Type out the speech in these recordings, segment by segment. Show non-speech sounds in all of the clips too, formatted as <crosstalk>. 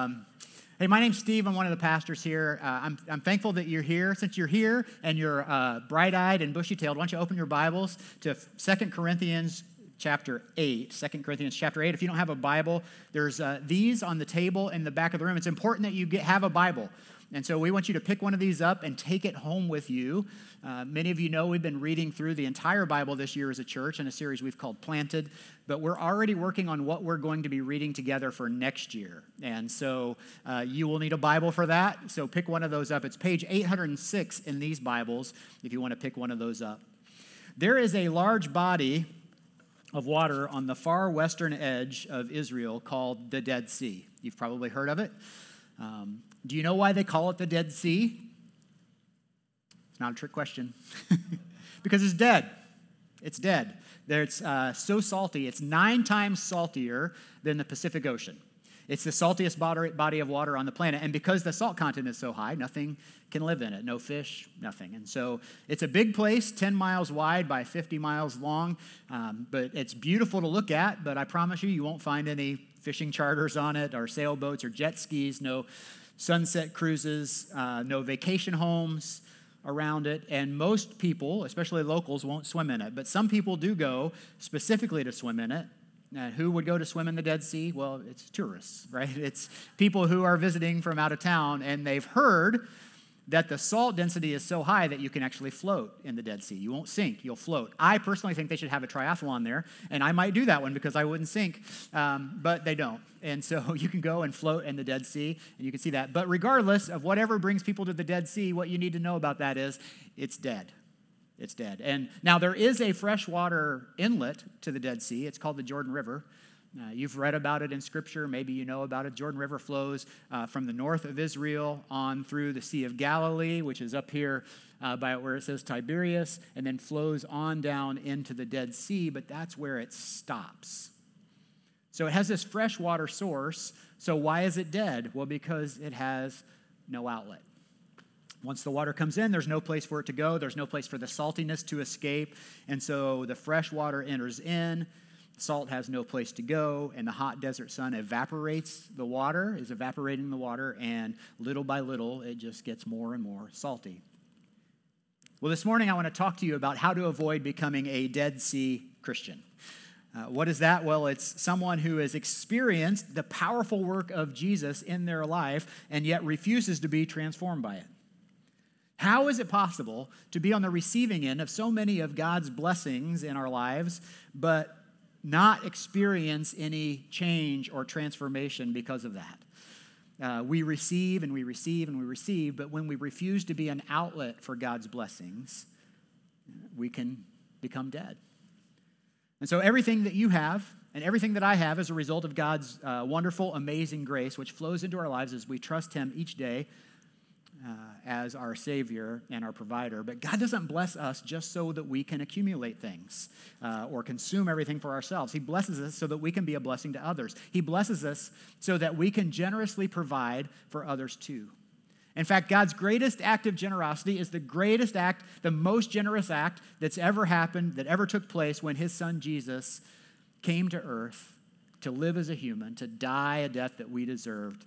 Um, hey, my name's Steve. I'm one of the pastors here. Uh, I'm, I'm thankful that you're here. Since you're here and you're uh, bright eyed and bushy tailed, why don't you open your Bibles to Second Corinthians chapter 8 2 corinthians chapter 8 if you don't have a bible there's uh, these on the table in the back of the room it's important that you get, have a bible and so we want you to pick one of these up and take it home with you. Uh, many of you know we've been reading through the entire Bible this year as a church in a series we've called Planted, but we're already working on what we're going to be reading together for next year. And so uh, you will need a Bible for that. So pick one of those up. It's page 806 in these Bibles if you want to pick one of those up. There is a large body of water on the far western edge of Israel called the Dead Sea. You've probably heard of it. Um, do you know why they call it the Dead Sea? It's not a trick question. <laughs> because it's dead. It's dead. It's uh, so salty, it's nine times saltier than the Pacific Ocean. It's the saltiest body of water on the planet. And because the salt content is so high, nothing can live in it. No fish, nothing. And so it's a big place, 10 miles wide by 50 miles long. Um, but it's beautiful to look at, but I promise you, you won't find any fishing charters on it or sailboats or jet skis. No sunset cruises, uh, no vacation homes around it, and most people, especially locals, won't swim in it. But some people do go specifically to swim in it. Uh, who would go to swim in the Dead Sea? Well, it's tourists, <laughs> right? It's people who are visiting from out of town, and they've heard that the salt density is so high that you can actually float in the Dead Sea. You won't sink, you'll float. I personally think they should have a triathlon there, and I might do that one because I wouldn't sink, um, but they don't. And so <laughs> you can go and float in the Dead Sea, and you can see that. But regardless of whatever brings people to the Dead Sea, what you need to know about that is it's dead. It's dead. And now there is a freshwater inlet to the Dead Sea. It's called the Jordan River. Uh, you've read about it in Scripture. Maybe you know about it. Jordan River flows uh, from the north of Israel on through the Sea of Galilee, which is up here uh, by where it says Tiberias, and then flows on down into the Dead Sea, but that's where it stops. So it has this freshwater source. So why is it dead? Well, because it has no outlet. Once the water comes in, there's no place for it to go. There's no place for the saltiness to escape. And so the fresh water enters in Salt has no place to go, and the hot desert sun evaporates the water, is evaporating the water, and little by little, it just gets more and more salty. Well, this morning I want to talk to you about how to avoid becoming a Dead Sea Christian. Uh, what is that? Well, it's someone who has experienced the powerful work of Jesus in their life and yet refuses to be transformed by it. How is it possible to be on the receiving end of so many of God's blessings in our lives, but not experience any change or transformation because of that. Uh, we receive and we receive and we receive, but when we refuse to be an outlet for God's blessings, we can become dead. And so, everything that you have and everything that I have is a result of God's uh, wonderful, amazing grace, which flows into our lives as we trust Him each day uh, as our Savior and our provider. But God doesn't bless us just so that we can accumulate things uh, or consume everything for ourselves. He blesses us so that we can be a blessing to others. He blesses us so that we can generously provide for others too. In fact, God's greatest act of generosity is the greatest act, the most generous act that's ever happened, that ever took place when his son Jesus came to earth to live as a human, to die a death that we deserved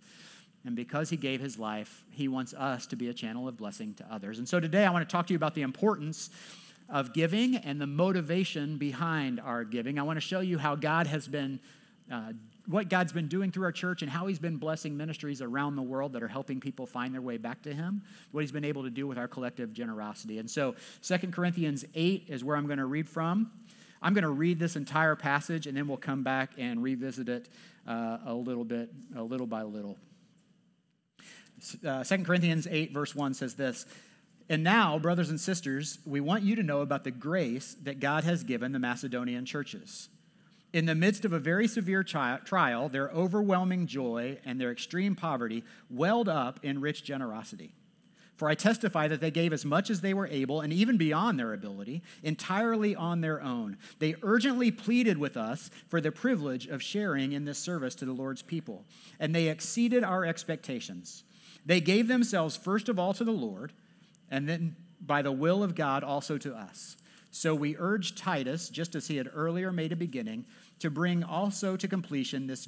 and because he gave his life, he wants us to be a channel of blessing to others. And so today I want to talk to you about the importance of giving and the motivation behind our giving. I want to show you how God has been, uh, what God's been doing through our church and how he's been blessing ministries around the world that are helping people find their way back to him, what he's been able to do with our collective generosity. And so Second Corinthians 8 is where I'm going to read from. I'm going to read this entire passage and then we'll come back and revisit it uh, a little bit, a little by little. Uh, 2 Corinthians 8, verse 1 says this And now, brothers and sisters, we want you to know about the grace that God has given the Macedonian churches. In the midst of a very severe trial, their overwhelming joy and their extreme poverty welled up in rich generosity. For I testify that they gave as much as they were able, and even beyond their ability, entirely on their own. They urgently pleaded with us for the privilege of sharing in this service to the Lord's people, and they exceeded our expectations. They gave themselves first of all to the Lord, and then by the will of God also to us. So we urge Titus, just as he had earlier made a beginning, to bring also to completion this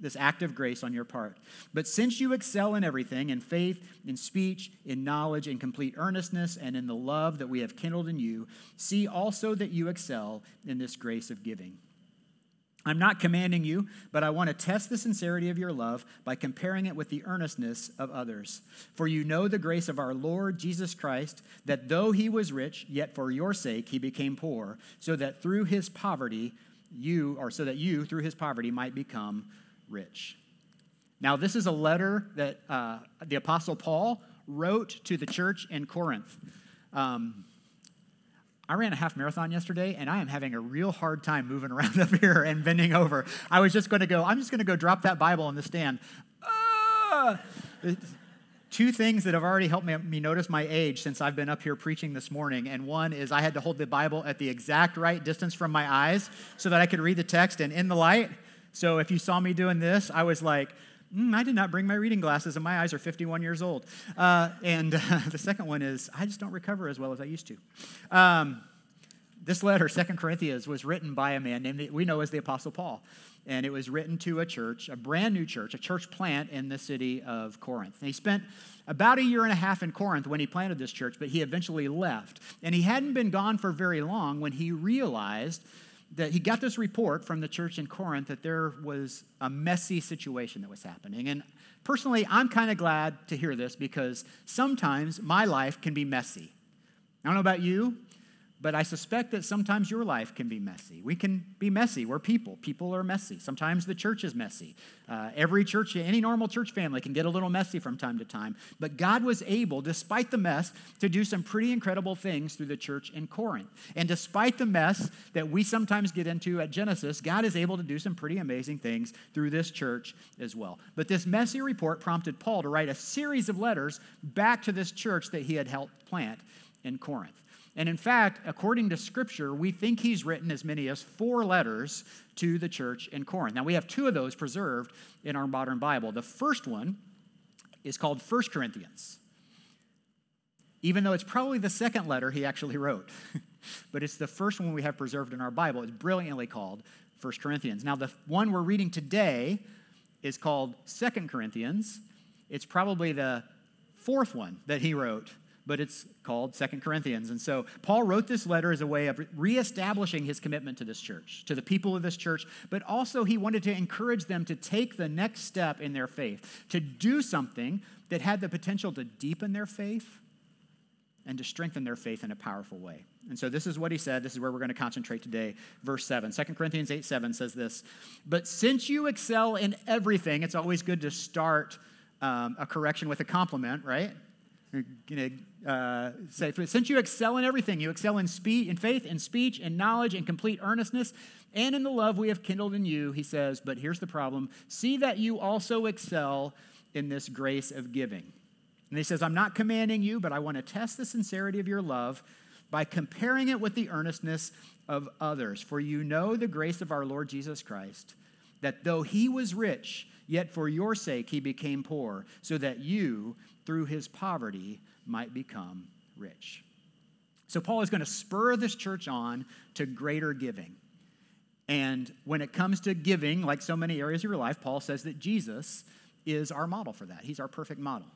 this act of grace on your part. But since you excel in everything, in faith, in speech, in knowledge, in complete earnestness, and in the love that we have kindled in you, see also that you excel in this grace of giving. I'm not commanding you, but I want to test the sincerity of your love by comparing it with the earnestness of others. For you know the grace of our Lord Jesus Christ, that though he was rich, yet for your sake he became poor, so that through his poverty you, or so that you, through his poverty, might become rich. Now, this is a letter that uh, the Apostle Paul wrote to the church in Corinth. Um, I ran a half marathon yesterday, and I am having a real hard time moving <laughs> around up here and bending over. I was just going to go, I'm just going to go drop that Bible on the stand. Ah! Two things that have already helped me, me notice my age since I've been up here preaching this morning. And one is I had to hold the Bible at the exact right distance from my eyes so that I could read the text and in the light. So if you saw me doing this, I was like, mm, I did not bring my reading glasses, and my eyes are 51 years old. Uh, and uh, <laughs> the second one is I just don't recover as well as I used to. Um, this letter, Second Corinthians, was written by a man named we know as the Apostle Paul. And it was written to a church, a brand new church, a church plant in the city of Corinth. And he spent about a year and a half in Corinth when he planted this church, but he eventually left. And he hadn't been gone for very long when he realized that he got this report from the church in Corinth that there was a messy situation that was happening. And personally, I'm kind of glad to hear this because sometimes my life can be messy. I don't know about you, but I suspect that sometimes your life can be messy. We can be messy. We're people. People are messy. Sometimes the church is messy. Uh, every church, any normal church family can get a little messy from time to time. But God was able, despite the mess, to do some pretty incredible things through the church in Corinth. And despite the mess that we sometimes get into at Genesis, God is able to do some pretty amazing things through this church as well. But this messy report prompted Paul to write a series of letters back to this church that he had helped plant in Corinth. And in fact, according to Scripture, we think he's written as many as four letters to the church in Corinth. Now, we have two of those preserved in our modern Bible. The first one is called First Corinthians, even though it's probably the second letter he actually wrote. <laughs> but it's the first one we have preserved in our Bible. It's brilliantly called First Corinthians. Now, the one we're reading today is called Second Corinthians. It's probably the fourth one that he wrote but it's called Second Corinthians. And so Paul wrote this letter as a way of reestablishing his commitment to this church, to the people of this church, but also he wanted to encourage them to take the next step in their faith, to do something that had the potential to deepen their faith and to strengthen their faith in a powerful way. And so this is what he said. This is where we're going to concentrate today. Verse 7. 2 Corinthians 8 7 says this But since you excel in everything, it's always good to start um, a correction with a compliment, right? Going to uh, say, since you excel in everything, you excel in speech, in faith, in speech, in knowledge, in complete earnestness, and in the love we have kindled in you, he says, but here's the problem see that you also excel in this grace of giving. And he says, I'm not commanding you, but I want to test the sincerity of your love by comparing it with the earnestness of others. For you know the grace of our Lord Jesus Christ, that though he was rich, yet for your sake he became poor, so that you, through his poverty might become rich. So, Paul is going to spur this church on to greater giving. And when it comes to giving, like so many areas of your life, Paul says that Jesus is our model for that. He's our perfect model.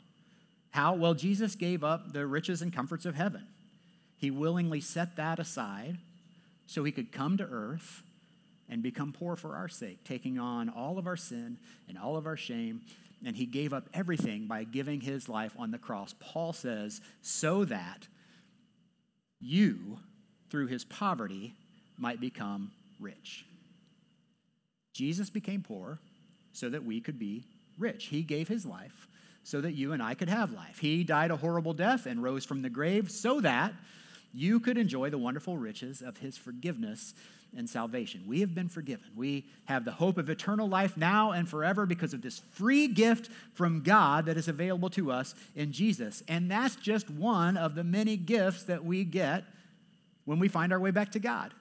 How? Well, Jesus gave up the riches and comforts of heaven. He willingly set that aside so he could come to earth and become poor for our sake, taking on all of our sin and all of our shame and he gave up everything by giving his life on the cross. Paul says, so that you, through his poverty, might become rich. Jesus became poor so that we could be rich. He gave his life so that you and I could have life. He died a horrible death and rose from the grave so that you could enjoy the wonderful riches of his forgiveness and salvation. We have been forgiven. We have the hope of eternal life now and forever because of this free gift from God that is available to us in Jesus. And that's just one of the many gifts that we get when we find our way back to God.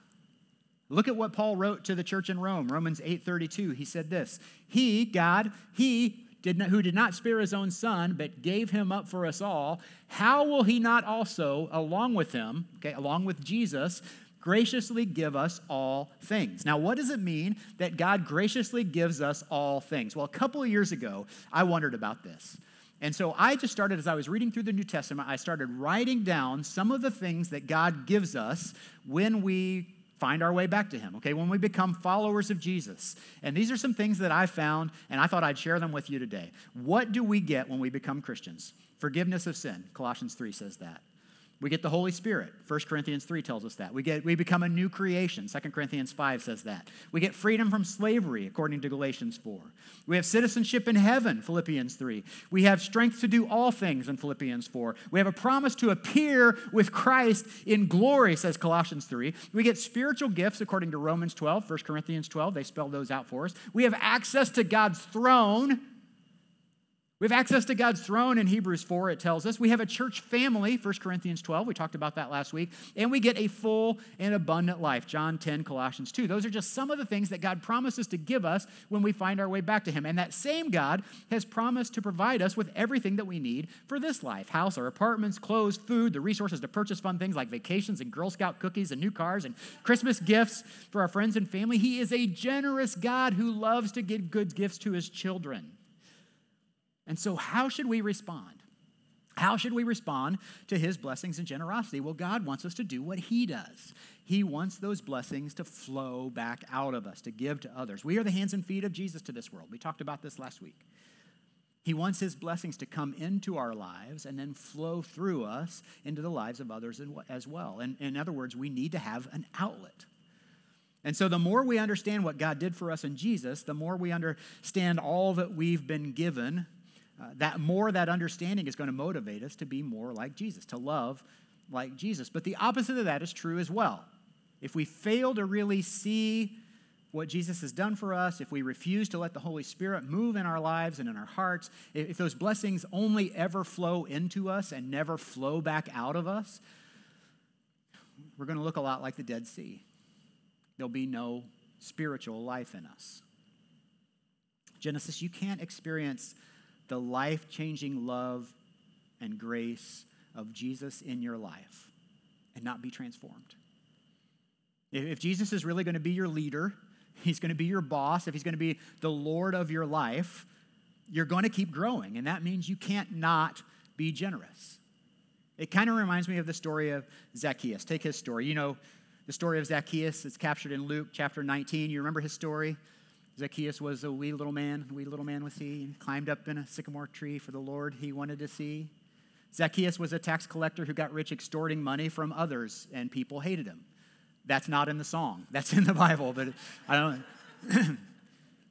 Look at what Paul wrote to the church in Rome, Romans 8:32. He said this, "He, God, he did not, who did not spare his own son, but gave him up for us all, how will he not also, along with him, okay, along with Jesus, graciously give us all things. Now, what does it mean that God graciously gives us all things? Well, a couple of years ago, I wondered about this. And so I just started, as I was reading through the New Testament, I started writing down some of the things that God gives us when we find our way back to Him, okay? When we become followers of Jesus. And these are some things that I found, and I thought I'd share them with you today. What do we get when we become Christians? Forgiveness of sin. Colossians 3 says that. We get the Holy Spirit. 1 Corinthians 3 tells us that. We, get, we become a new creation. 2 Corinthians 5 says that. We get freedom from slavery, according to Galatians 4. We have citizenship in heaven, Philippians 3. We have strength to do all things in Philippians 4. We have a promise to appear with Christ in glory, says Colossians 3. We get spiritual gifts, according to Romans 12, 1 Corinthians 12. They spell those out for us. We have access to God's throne we have access to God's throne in Hebrews 4, it tells us. We have a church family, 1 Corinthians 12. We talked about that last week. And we get a full and abundant life, John 10, Colossians 2. Those are just some of the things that God promises to give us when we find our way back to Him. And that same God has promised to provide us with everything that we need for this life house, our apartments, clothes, food, the resources to purchase fun things like vacations and Girl Scout cookies and new cars and Christmas gifts for our friends and family. He is a generous God who loves to give good gifts to His children. And so, how should we respond? How should we respond to his blessings and generosity? Well, God wants us to do what he does. He wants those blessings to flow back out of us, to give to others. We are the hands and feet of Jesus to this world. We talked about this last week. He wants his blessings to come into our lives and then flow through us into the lives of others as well. And in other words, we need to have an outlet. And so, the more we understand what God did for us in Jesus, the more we understand all that we've been given uh, that more that understanding is going to motivate us to be more like Jesus, to love like Jesus. But the opposite of that is true as well. If we fail to really see what Jesus has done for us, if we refuse to let the Holy Spirit move in our lives and in our hearts, if those blessings only ever flow into us and never flow back out of us, we're going to look a lot like the Dead Sea. There'll be no spiritual life in us. Genesis, you can't experience the life changing love and grace of Jesus in your life and not be transformed. If Jesus is really going to be your leader, he's going to be your boss, if he's going to be the Lord of your life, you're going to keep growing. And that means you can't not be generous. It kind of reminds me of the story of Zacchaeus. Take his story. You know, the story of Zacchaeus is captured in Luke chapter 19. You remember his story? Zacchaeus was a wee little man, wee little man was he, and climbed up in a sycamore tree for the Lord he wanted to see. Zacchaeus was a tax collector who got rich extorting money from others, and people hated him. That's not in the song. <laughs> That's in the Bible, but I don't. <clears throat>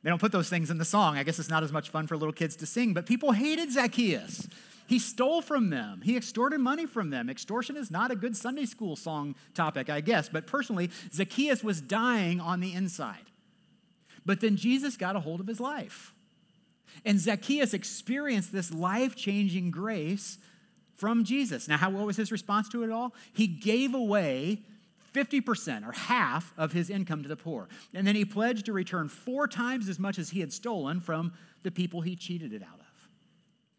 they don't put those things in the song. I guess it's not as much fun for little kids to sing, but people hated Zacchaeus. He stole from them. He extorted money from them. Extortion is not a good Sunday school song topic, I guess, but personally, Zacchaeus was dying on the inside. But then Jesus got a hold of his life. And Zacchaeus experienced this life changing grace from Jesus. Now, how, what was his response to it all? He gave away 50% or half of his income to the poor. And then he pledged to return four times as much as he had stolen from the people he cheated it out of.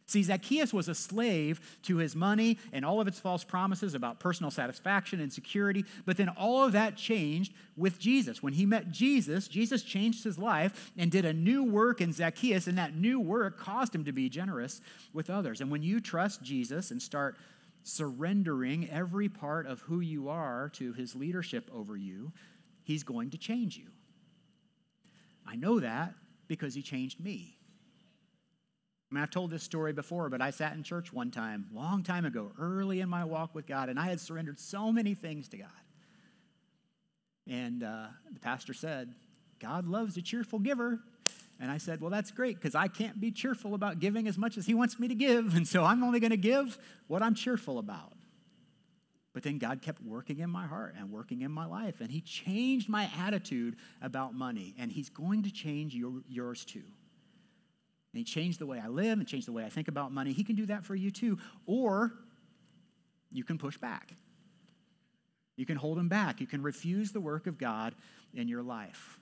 See, Zacchaeus was a slave to his money and all of its false promises about personal satisfaction and security, but then all of that changed with Jesus. When he met Jesus, Jesus changed his life and did a new work in Zacchaeus, and that new work caused him to be generous with others. And when you trust Jesus and start surrendering every part of who you are to his leadership over you, he's going to change you. I know that because he changed me. I mean, I've told this story before, but I sat in church one time, long time ago, early in my walk with God, and I had surrendered so many things to God. And uh, the pastor said, God loves a cheerful giver. And I said, Well, that's great because I can't be cheerful about giving as much as he wants me to give. And so I'm only going to give what I'm cheerful about. But then God kept working in my heart and working in my life. And he changed my attitude about money. And he's going to change your, yours too and he changed the way I live and changed the way I think about money. He can do that for you too. Or you can push back. You can hold him back. You can refuse the work of God in your life.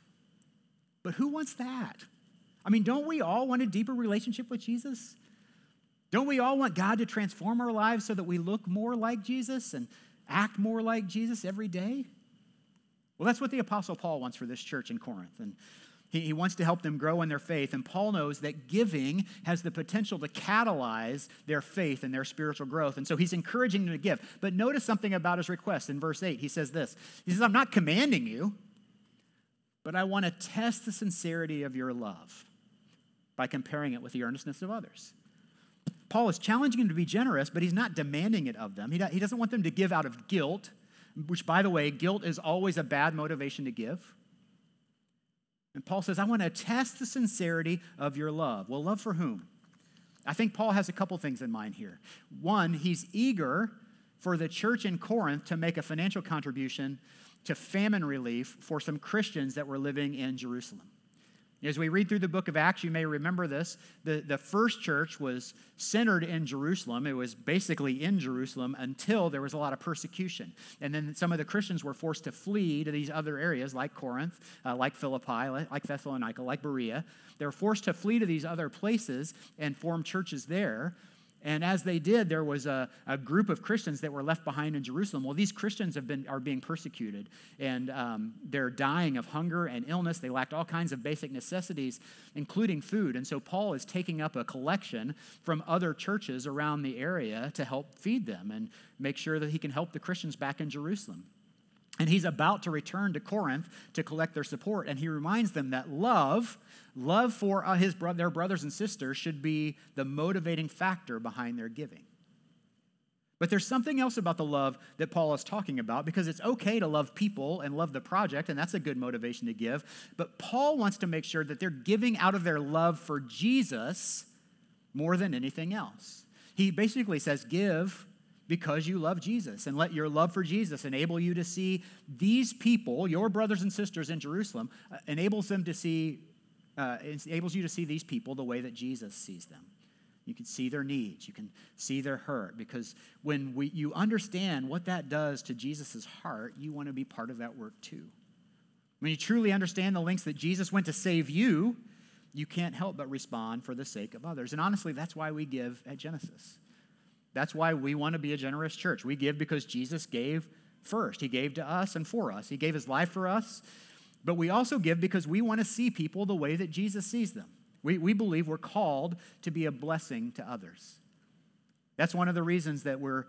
But who wants that? I mean, don't we all want a deeper relationship with Jesus? Don't we all want God to transform our lives so that we look more like Jesus and act more like Jesus every day? Well, that's what the Apostle Paul wants for this church in Corinth. And he, he wants to help them grow in their faith. And Paul knows that giving has the potential to catalyze their faith and their spiritual growth. And so he's encouraging them to give. But notice something about his request in verse 8. He says this He says, I'm not commanding you, but I want to test the sincerity of your love by comparing it with the earnestness of others. Paul is challenging them to be generous, but he's not demanding it of them. He, he doesn't want them to give out of guilt, which, by the way, guilt is always a bad motivation to give. And Paul says, I want to test the sincerity of your love. Well, love for whom? I think Paul has a couple things in mind here. One, he's eager for the church in Corinth to make a financial contribution to famine relief for some Christians that were living in Jerusalem. As we read through the book of Acts, you may remember this. The, the first church was centered in Jerusalem. It was basically in Jerusalem until there was a lot of persecution. And then some of the Christians were forced to flee to these other areas like Corinth, uh, like Philippi, like Thessalonica, like Berea. They were forced to flee to these other places and form churches there. And as they did, there was a, a group of Christians that were left behind in Jerusalem. Well, these Christians have been, are being persecuted, and um, they're dying of hunger and illness. They lacked all kinds of basic necessities, including food. And so Paul is taking up a collection from other churches around the area to help feed them and make sure that he can help the Christians back in Jerusalem. And he's about to return to Corinth to collect their support. And he reminds them that love, love for uh, his bro- their brothers and sisters, should be the motivating factor behind their giving. But there's something else about the love that Paul is talking about because it's okay to love people and love the project, and that's a good motivation to give. But Paul wants to make sure that they're giving out of their love for Jesus more than anything else. He basically says, Give because you love Jesus. And let your love for Jesus enable you to see these people, your brothers and sisters in Jerusalem, uh, enables them to see, uh, enables you to see these people the way that Jesus sees them. You can see their needs. You can see their hurt. Because when we, you understand what that does to Jesus' heart, you want to be part of that work too. When you truly understand the lengths that Jesus went to save you, you can't help but respond for the sake of others. And honestly, that's why we give at Genesis. That's why we want to be a generous church. We give because Jesus gave first. He gave to us and for us. He gave his life for us. But we also give because we want to see people the way that Jesus sees them. We, we believe we're called to be a blessing to others. That's one of the reasons that we're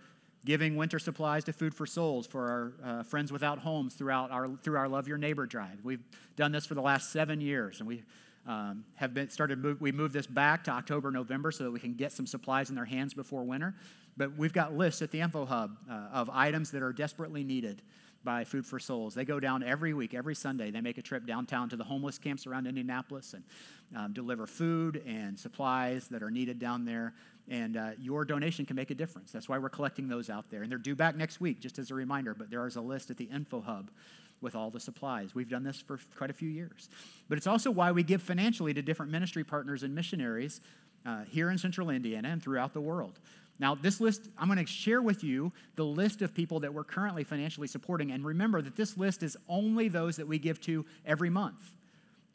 giving winter supplies to Food for Souls for our uh, friends without homes throughout our, through our Love Your Neighbor drive. We've done this for the last seven years, and we um, have been started. Move, we moved this back to October, November, so that we can get some supplies in their hands before winter. But we've got lists at the Info Hub uh, of items that are desperately needed by Food for Souls. They go down every week, every Sunday. They make a trip downtown to the homeless camps around Indianapolis and um, deliver food and supplies that are needed down there. And uh, your donation can make a difference. That's why we're collecting those out there. And they're due back next week, just as a reminder. But there is a list at the Info Hub with all the supplies. We've done this for quite a few years. But it's also why we give financially to different ministry partners and missionaries uh, here in central Indiana and throughout the world. Now, this list, I'm going to share with you the list of people that we're currently financially supporting. And remember that this list is only those that we give to every month.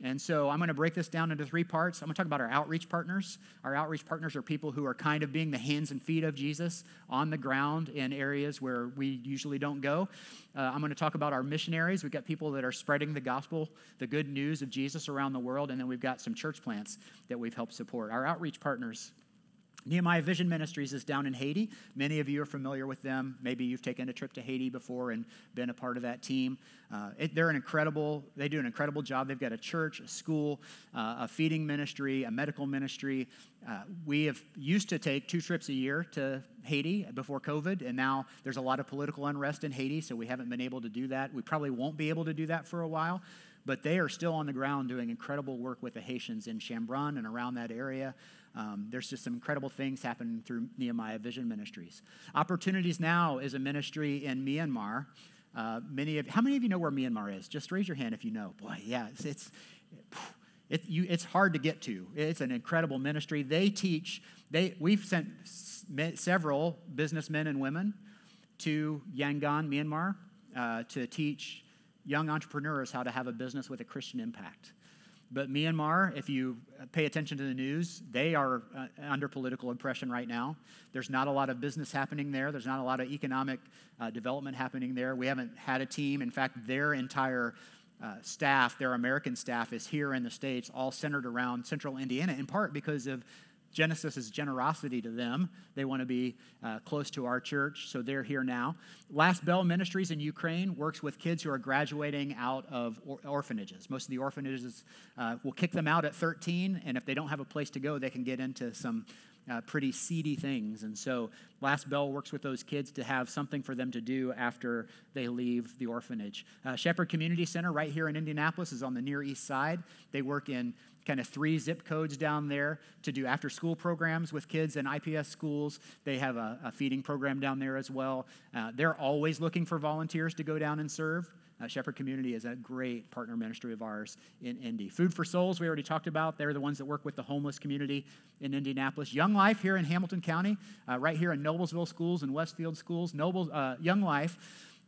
And so I'm going to break this down into three parts. I'm going to talk about our outreach partners. Our outreach partners are people who are kind of being the hands and feet of Jesus on the ground in areas where we usually don't go. Uh, I'm going to talk about our missionaries. We've got people that are spreading the gospel, the good news of Jesus around the world. And then we've got some church plants that we've helped support. Our outreach partners Nehemiah Vision Ministries is down in Haiti. Many of you are familiar with them. Maybe you've taken a trip to Haiti before and been a part of that team. Uh, it, they're an incredible, they do an incredible job. They've got a church, a school, uh, a feeding ministry, a medical ministry. Uh, we have used to take two trips a year to Haiti before COVID, and now there's a lot of political unrest in Haiti, so we haven't been able to do that. We probably won't be able to do that for a while but they are still on the ground doing incredible work with the Haitians in Chambrun and around that area. Um, there's just some incredible things happening through Nehemiah Vision Ministries. Opportunities Now is a ministry in Myanmar. Uh, many of how many of you know where Myanmar is? Just raise your hand if you know. Boy, yeah, it's it's, it, you, it's hard to get to. It's an incredible ministry. They teach. They we've sent several businessmen and women to Yangon, Myanmar, uh, to teach young entrepreneurs how to have a business with a Christian impact. But Myanmar, if you pay attention to the news, they are uh, under political oppression right now. There's not a lot of business happening there. There's not a lot of economic uh, development happening there. We haven't had a team. In fact, their entire uh, staff, their American staff, is here in the States, all centered around central Indiana, in part because of Genesis' is generosity to them. They want to be uh, close to our church, so they're here now. Last Bell Ministries in Ukraine works with kids who are graduating out of or- orphanages. Most of the orphanages uh, will kick them out at 13, and if they don't have a place to go, they can get into some uh, pretty seedy things. And so Last Bell works with those kids to have something for them to do after they leave the orphanage. Uh, Shepherd Community Center, right here in Indianapolis, is on the Near East Side. They work in kind of three zip codes down there to do after school programs with kids in IPS schools. They have a, a feeding program down there as well. Uh, they're always looking for volunteers to go down and serve. Uh, Shepherd Community is a great partner ministry of ours in Indy. Food for Souls, we already talked about. They're the ones that work with the homeless community in Indianapolis. Young Life here in Hamilton County, uh, right here in Noblesville Schools and Westfield Schools. Noble, uh, Young Life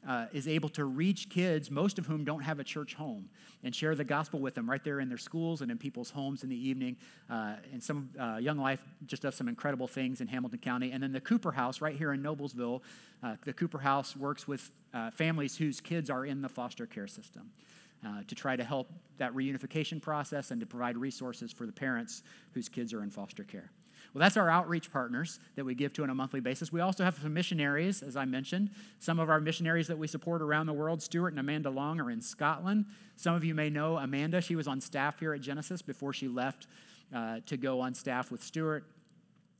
uh, is able to reach kids, most of whom don't have a church home, and share the gospel with them right there in their schools and in people's homes in the evening. Uh, and some uh, Young Life just does some incredible things in Hamilton County. And then the Cooper House right here in Noblesville, uh, the Cooper House works with uh, families whose kids are in the foster care system. Uh, to try to help that reunification process and to provide resources for the parents whose kids are in foster care. Well, that's our outreach partners that we give to on a monthly basis. We also have some missionaries, as I mentioned. Some of our missionaries that we support around the world, Stuart and Amanda Long, are in Scotland. Some of you may know Amanda. She was on staff here at Genesis before she left uh, to go on staff with Stuart.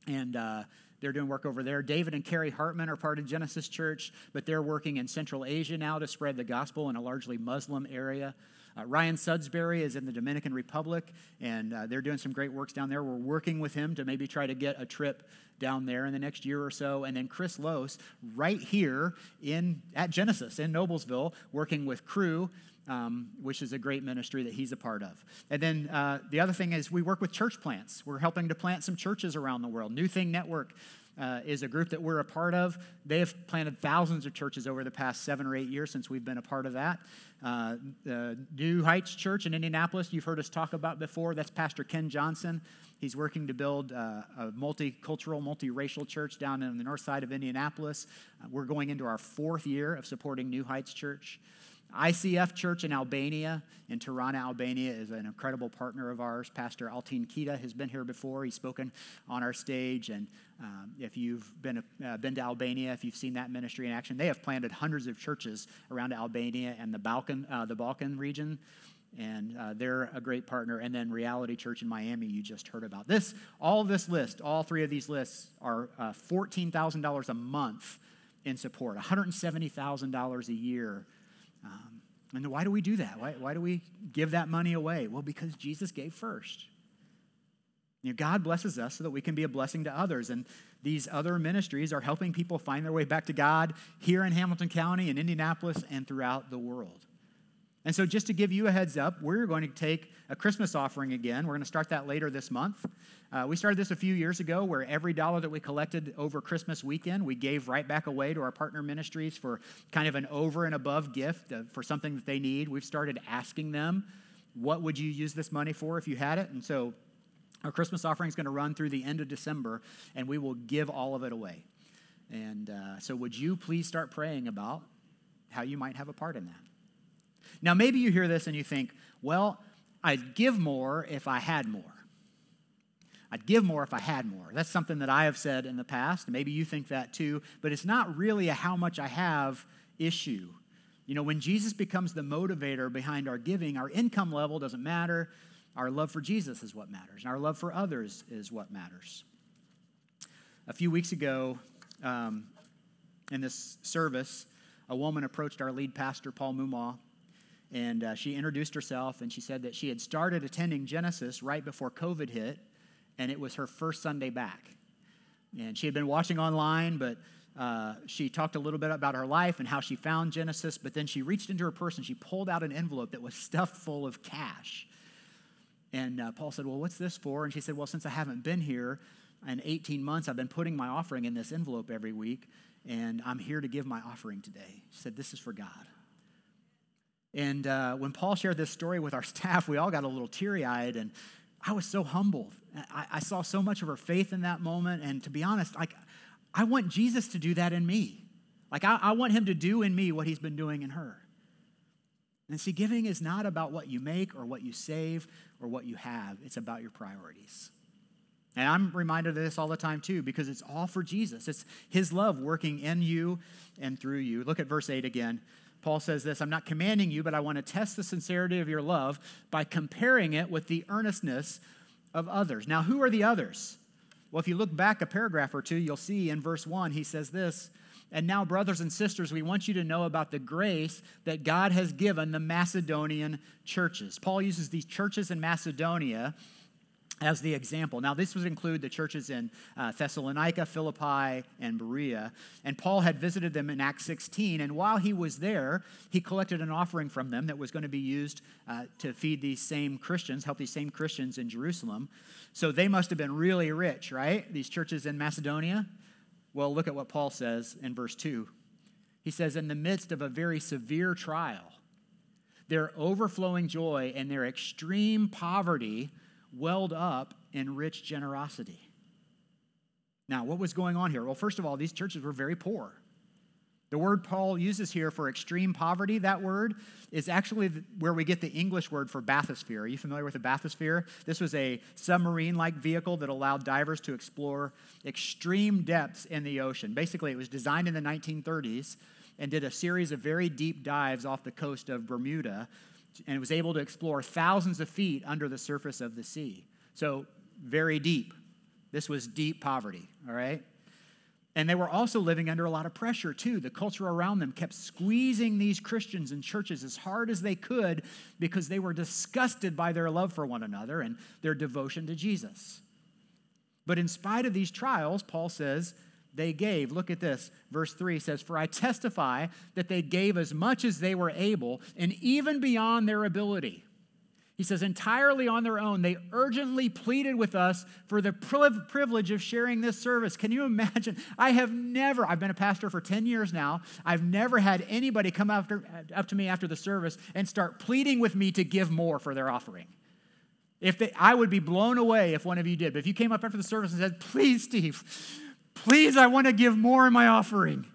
And uh, they're doing work over there. David and Carrie Hartman are part of Genesis Church, but they're working in Central Asia now to spread the gospel in a largely Muslim area. Uh, Ryan Sudsbury is in the Dominican Republic, and uh, they're doing some great works down there. We're working with him to maybe try to get a trip down there in the next year or so. And then Chris Lose, right here in at Genesis in Noblesville, working with Cru. Um, which is a great ministry that he's a part of. And then uh, the other thing is we work with church plants. We're helping to plant some churches around the world. New Thing Network uh, is a group that we're a part of. They have planted thousands of churches over the past seven or eight years since we've been a part of that. Uh, the New Heights Church in Indianapolis, you've heard us talk about before. That's Pastor Ken Johnson. He's working to build uh, a multicultural, multiracial church down in the north side of Indianapolis. Uh, we're going into our fourth year of supporting New Heights Church. ICF Church in Albania, in Tirana, Albania, is an incredible partner of ours. Pastor Altin Kita has been here before. He's spoken on our stage. And um, if you've been, uh, been to Albania, if you've seen that ministry in action, they have planted hundreds of churches around Albania and the Balkan, uh, the Balkan region. And uh, they're a great partner. And then Reality Church in Miami, you just heard about. This, all this list, all three of these lists are uh, $14,000 a month in support, $170,000 a year um, and why do we do that? Why, why do we give that money away? Well, because Jesus gave first. You know, God blesses us so that we can be a blessing to others. And these other ministries are helping people find their way back to God here in Hamilton County, in Indianapolis, and throughout the world. And so, just to give you a heads up, we're going to take a Christmas offering again. We're going to start that later this month. Uh, we started this a few years ago where every dollar that we collected over Christmas weekend, we gave right back away to our partner ministries for kind of an over and above gift for something that they need. We've started asking them, what would you use this money for if you had it? And so, our Christmas offering is going to run through the end of December, and we will give all of it away. And uh, so, would you please start praying about how you might have a part in that? Now, maybe you hear this and you think, well, I'd give more if I had more. I'd give more if I had more. That's something that I have said in the past. Maybe you think that too, but it's not really a how much I have issue. You know, when Jesus becomes the motivator behind our giving, our income level doesn't matter. Our love for Jesus is what matters, and our love for others is what matters. A few weeks ago, um, in this service, a woman approached our lead pastor, Paul Mumaw, and uh, she introduced herself and she said that she had started attending Genesis right before COVID hit, and it was her first Sunday back. And she had been watching online, but uh, she talked a little bit about her life and how she found Genesis, but then she reached into her purse and she pulled out an envelope that was <laughs> stuffed full of cash. And uh, Paul said, Well, what's this for? And she said, Well, since I haven't been here in 18 months, I've been putting my offering in this envelope every week, and I'm here to give my offering today. She said, This is for God. And uh, when Paul shared this story with our <laughs> staff, we all got a little teary eyed, and I was so humbled. I, I, saw so much of her faith in that moment. And to be honest, like, I want Jesus to do that in me. Like, I, I want him to do in me what he's been doing in her. And see, giving is not about what you make or what you save or what you have, it's about your priorities. And I'm reminded of this all the time too, because it's all for Jesus. It's his love working in you and through you. Look at verse 8 again. Paul says this I'm not commanding you, but I want to test the sincerity of your love by comparing it with the earnestness of others. Now, who are the others? Well, if you look back a paragraph or two, you'll see in verse 1, he says this And now, brothers and sisters, we want you to know about the grace that God has given the Macedonian churches. Paul uses these churches in Macedonia as the example. Now, this would include the churches in uh, Thessalonica, Philippi, and Berea. And Paul had visited them in Acts 16. And while he was there, he collected an offering from them that was going to be used uh, to feed these same Christians, help these same Christians in Jerusalem. So they must have been really rich, right? These churches in Macedonia. Well, look at what Paul says in verse 2. He says, In the midst of a very severe trial, their overflowing joy and their extreme poverty welled up in rich generosity. Now, what was going on here? Well, first of all, these churches were very poor. The word Paul uses here for extreme poverty, that word, is actually where we get the English word for bathysphere. Are you familiar with a bathysphere? This was a submarine like vehicle that allowed divers to explore extreme depths in the ocean. Basically, it was designed in the 1930s and did a series of very deep dives off the coast of Bermuda and it was able to explore thousands of feet under the surface of the sea. So, very deep. This was deep poverty, all right? And they were also living under a lot of pressure, too. The culture around them kept squeezing these Christians and churches as hard as they could because they were disgusted by their love for one another and their devotion to Jesus. But in spite of these trials, Paul says, they gave. Look at this. Verse 3 says, For I testify that they gave as much as they were able, and even beyond their ability. He says, entirely on their own, they urgently pleaded with us for the privilege of sharing this service. Can you imagine? I have never, I've been a pastor for 10 years now, I've never had anybody come after, up to me after the service and start pleading with me to give more for their offering. If they, I would be blown away if one of you did. But if you came up after the service and said, Please, Steve, Please, I want to give more in my offering.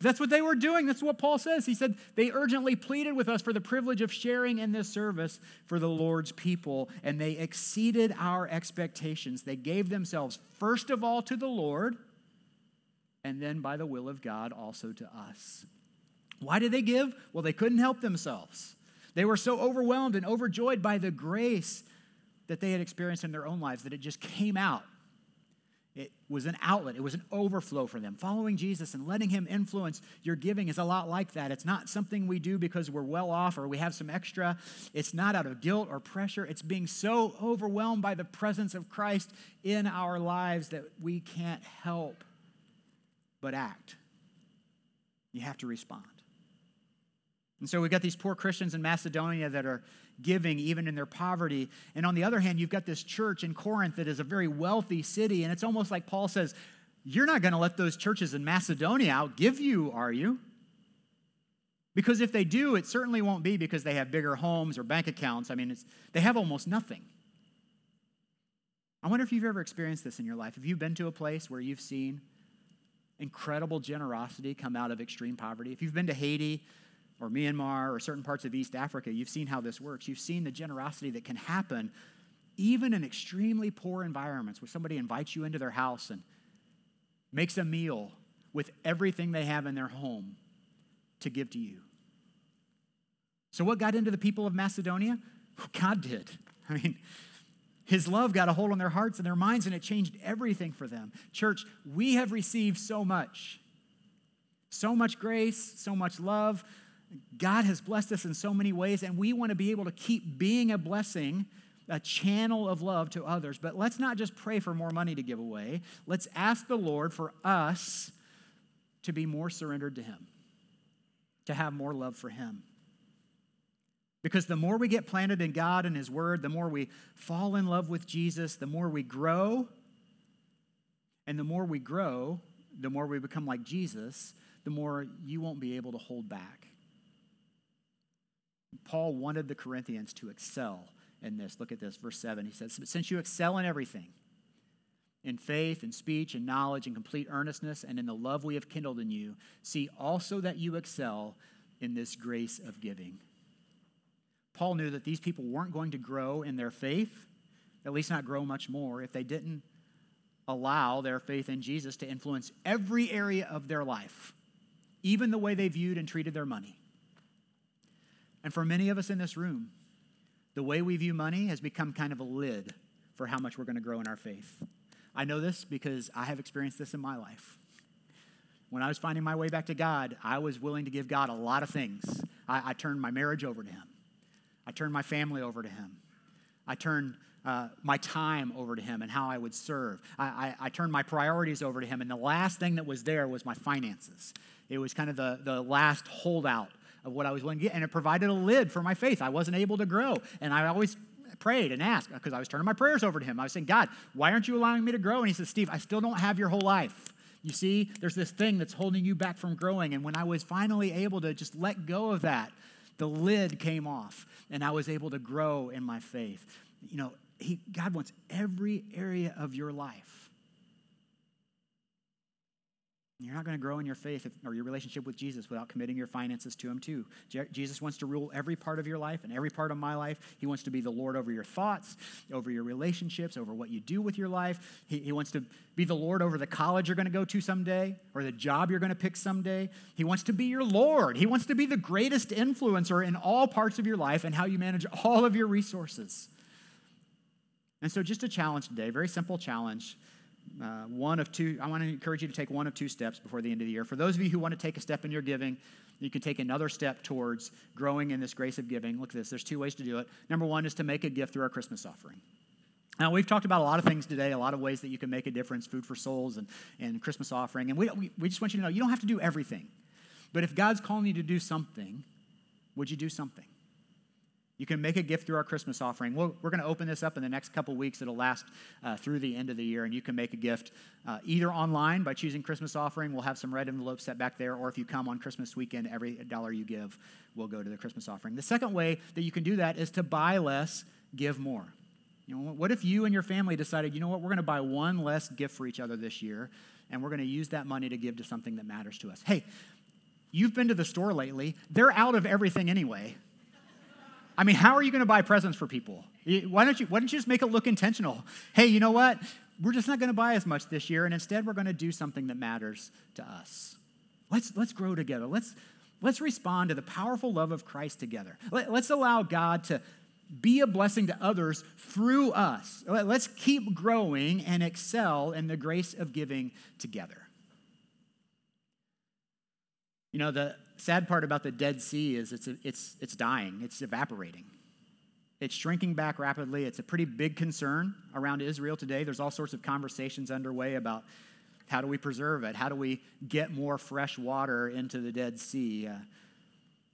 That's what they were doing. That's what Paul says. He said they urgently pleaded with us for the privilege of sharing in this service for the Lord's people, and they exceeded our expectations. They gave themselves first of all to the Lord, and then by the will of God also to us. Why did they give? Well, they couldn't help themselves. They were so overwhelmed and overjoyed by the grace that they had experienced in their own lives that it just came out it was an outlet, it was an overflow for them. Following Jesus and letting Him influence your giving is a lot like that. It's not something we do because we're well off or we have some extra. It's not out of guilt or pressure. It's being so overwhelmed by the presence of Christ in our lives that we can't help but act. You have to respond. And so we've got these poor Christians in Macedonia that are giving even in their poverty. And on the other hand, you've got this church in Corinth that is a very wealthy city. And it's almost like Paul says, You're not going to let those churches in Macedonia outgive you, are you? Because if they do, it certainly won't be because they have bigger homes or bank accounts. I mean, they have almost nothing. I wonder if you've ever experienced this in your life. Have you been to a place where you've seen incredible generosity come out of extreme poverty? If you've been to Haiti, or Myanmar or certain parts of East Africa, you've seen how this works. You've seen the generosity that can happen even in extremely poor environments where somebody invites you into their house and makes a meal with everything they have in their home to give to you. So, what got into the people of Macedonia? God did. I mean, his love got a hold on their hearts and their minds, and it changed everything for them. Church, we have received so much. So much grace, so much love, God has blessed us in so many ways, and we want to be able to keep being a blessing, a channel of love to others. But let's not just pray for more money to give away. Let's ask the Lord for us to be more surrendered to Him, to have more love for Him. Because the more we get planted in God and His Word, the more we fall in love with Jesus, the more we grow. And the more we grow, the more we become like Jesus, the more you won't be able to hold back. Paul wanted the Corinthians to excel in this. Look at this, verse 7. He says, But Since you excel in everything, in faith and speech and knowledge and complete earnestness and in the love we have kindled in you, see also that you excel in this grace of giving. Paul knew that these people weren't going to grow in their faith, at least not grow much more, if they didn't allow their faith in Jesus to influence every area of their life, even the way they viewed and treated their money. And for many of us in this room, the way we view money has become kind of a lid for how much we're going to grow in our faith. I know this because I have experienced this in my life. When I was finding my way back to God, I was willing to give God a lot of things. I, I turned my marriage over to Him, I turned my family over to Him, I turned uh, my time over to Him and how I would serve. I, I, I turned my priorities over to Him, and the last thing that was there was my finances. It was kind of the, the last holdout of what I was willing to get, and it provided a lid for my faith. I wasn't able to grow, and I always prayed and asked because I was turning my prayers over to him. I was saying, God, why aren't you allowing me to grow? And he said, Steve, I still don't have your whole life. You see, there's this thing that's holding you back from growing. And when I was finally able to just let go of that, the lid came off and I was able to grow in my faith. You know, he, God wants every area of your life you're not going to grow in your faith or your relationship with Jesus without committing your finances to Him, too. Jesus wants to rule every part of your life and every part of my life. He wants to be the Lord over your thoughts, over your relationships, over what you do with your life. He, he wants to be the Lord over the college you're going to go to someday or the job you're going to pick someday. He wants to be your Lord. He wants to be the greatest influencer in all parts of your life and how you manage all of your resources. And so, just a challenge today, very simple challenge uh, one of two, I want to encourage you to take one of two steps before the end of the year. For those of you who want to take a step in your giving, you can take another step towards growing in this grace of giving. Look at this. There's two ways to do it. Number one is to make a gift through our Christmas offering. Now, we've talked about a lot of things today, a lot of ways that you can make a difference food for souls and, and Christmas offering. And we, we, we just want you to know you don't have to do everything. But if God's calling you to do something, would you do something? You can make a gift through our Christmas offering. we we are going to open this up in the next couple weeks. It'll last uh, through the end of the year, and you can make a gift uh, either online by choosing Christmas offering. We'll have some red envelopes set back there, or if you come on Christmas weekend, every dollar you give will go to the Christmas offering. The second way that you can do that is to buy less, give more. You know, what if you and your family decided, you know what, we're going to buy one less gift for each other this year, and we're going to use that money to give to something that matters to us? Hey, you've been to the store lately. They're out of everything anyway. I mean, how are you going to buy presents for people? Why don't you, why don't you just make it look intentional? Hey, you know what? We're just not going to buy as much this year, and instead we're going to do something that matters to us. Let's, let's grow together. Let's, let's respond to the powerful love of Christ together. Let, let's allow God to be a blessing to others through us. Let's keep growing and excel in the grace of giving together. You know, the sad part about the Dead Sea is it's, it's, it's dying, it's evaporating. It's shrinking back rapidly. It's a pretty big concern around Israel today. There's all sorts of conversations underway about how do we preserve it? How do we get more fresh water into the Dead Sea uh,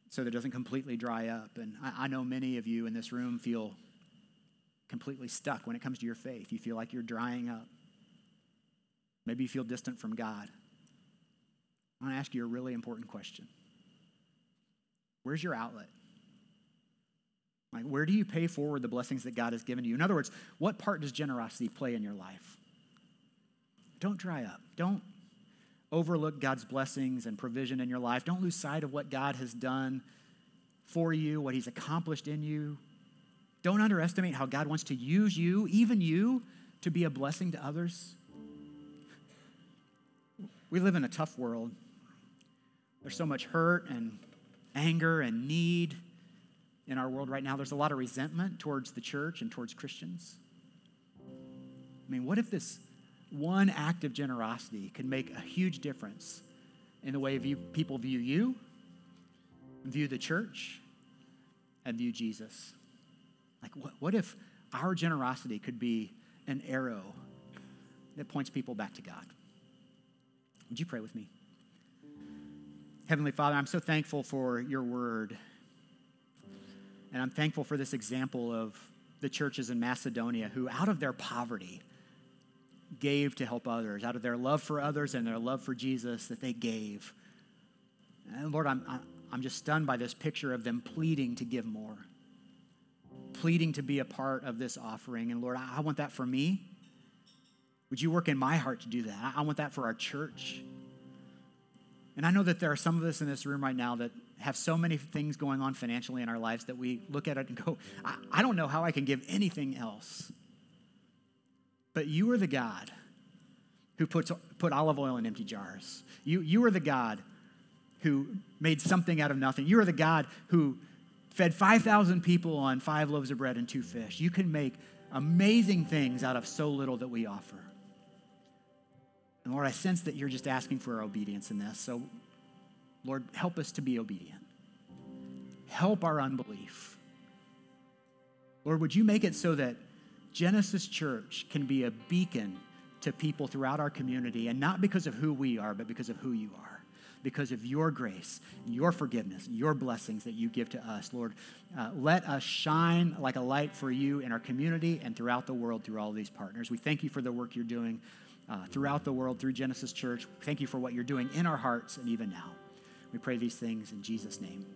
so that it doesn't completely dry up? And I, I know many of you in this room feel completely stuck when it comes to your faith. You feel like you're drying up. Maybe you feel distant from God. I want to ask you a really important question Where's your outlet? Like, where do you pay forward the blessings that God has given you? In other words, what part does generosity play in your life? Don't dry up. Don't overlook God's blessings and provision in your life. Don't lose sight of what God has done for you, what He's accomplished in you. Don't underestimate how God wants to use you, even you, to be a blessing to others. We live in a tough world. There's so much hurt and anger and need in our world right now. There's a lot of resentment towards the church and towards Christians. I mean, what if this one act of generosity could make a huge difference in the way view, people view you, view the church, and view Jesus? Like, what, what if our generosity could be an arrow that points people back to God? Would you pray with me? Heavenly Father, I'm so thankful for your word. And I'm thankful for this example of the churches in Macedonia who, out of their poverty, gave to help others, out of their love for others and their love for Jesus, that they gave. And Lord, I'm, I'm just stunned by this picture of them pleading to give more, pleading to be a part of this offering. And Lord, I want that for me. Would you work in my heart to do that? I want that for our church. And I know that there are some of us in this room right now that have so many things going on financially in our lives that we look at it and go, I, I don't know how I can give anything else. But you are the God who puts, put olive oil in empty jars. You, you are the God who made something out of nothing. You are the God who fed 5,000 people on five loaves of bread and two fish. You can make amazing things out of so little that we offer. And Lord, I sense that you're just asking for our obedience in this. So, Lord, help us to be obedient. Help our unbelief. Lord, would you make it so that Genesis Church can be a beacon to people throughout our community, and not because of who we are, but because of who you are, because of your grace, your forgiveness, your blessings that you give to us. Lord, uh, let us shine like a light for you in our community and throughout the world through all these partners. We thank you for the work you're doing uh, throughout the world through Genesis Church. Thank you for what you're doing in our hearts and even now. We pray these things in Jesus' name.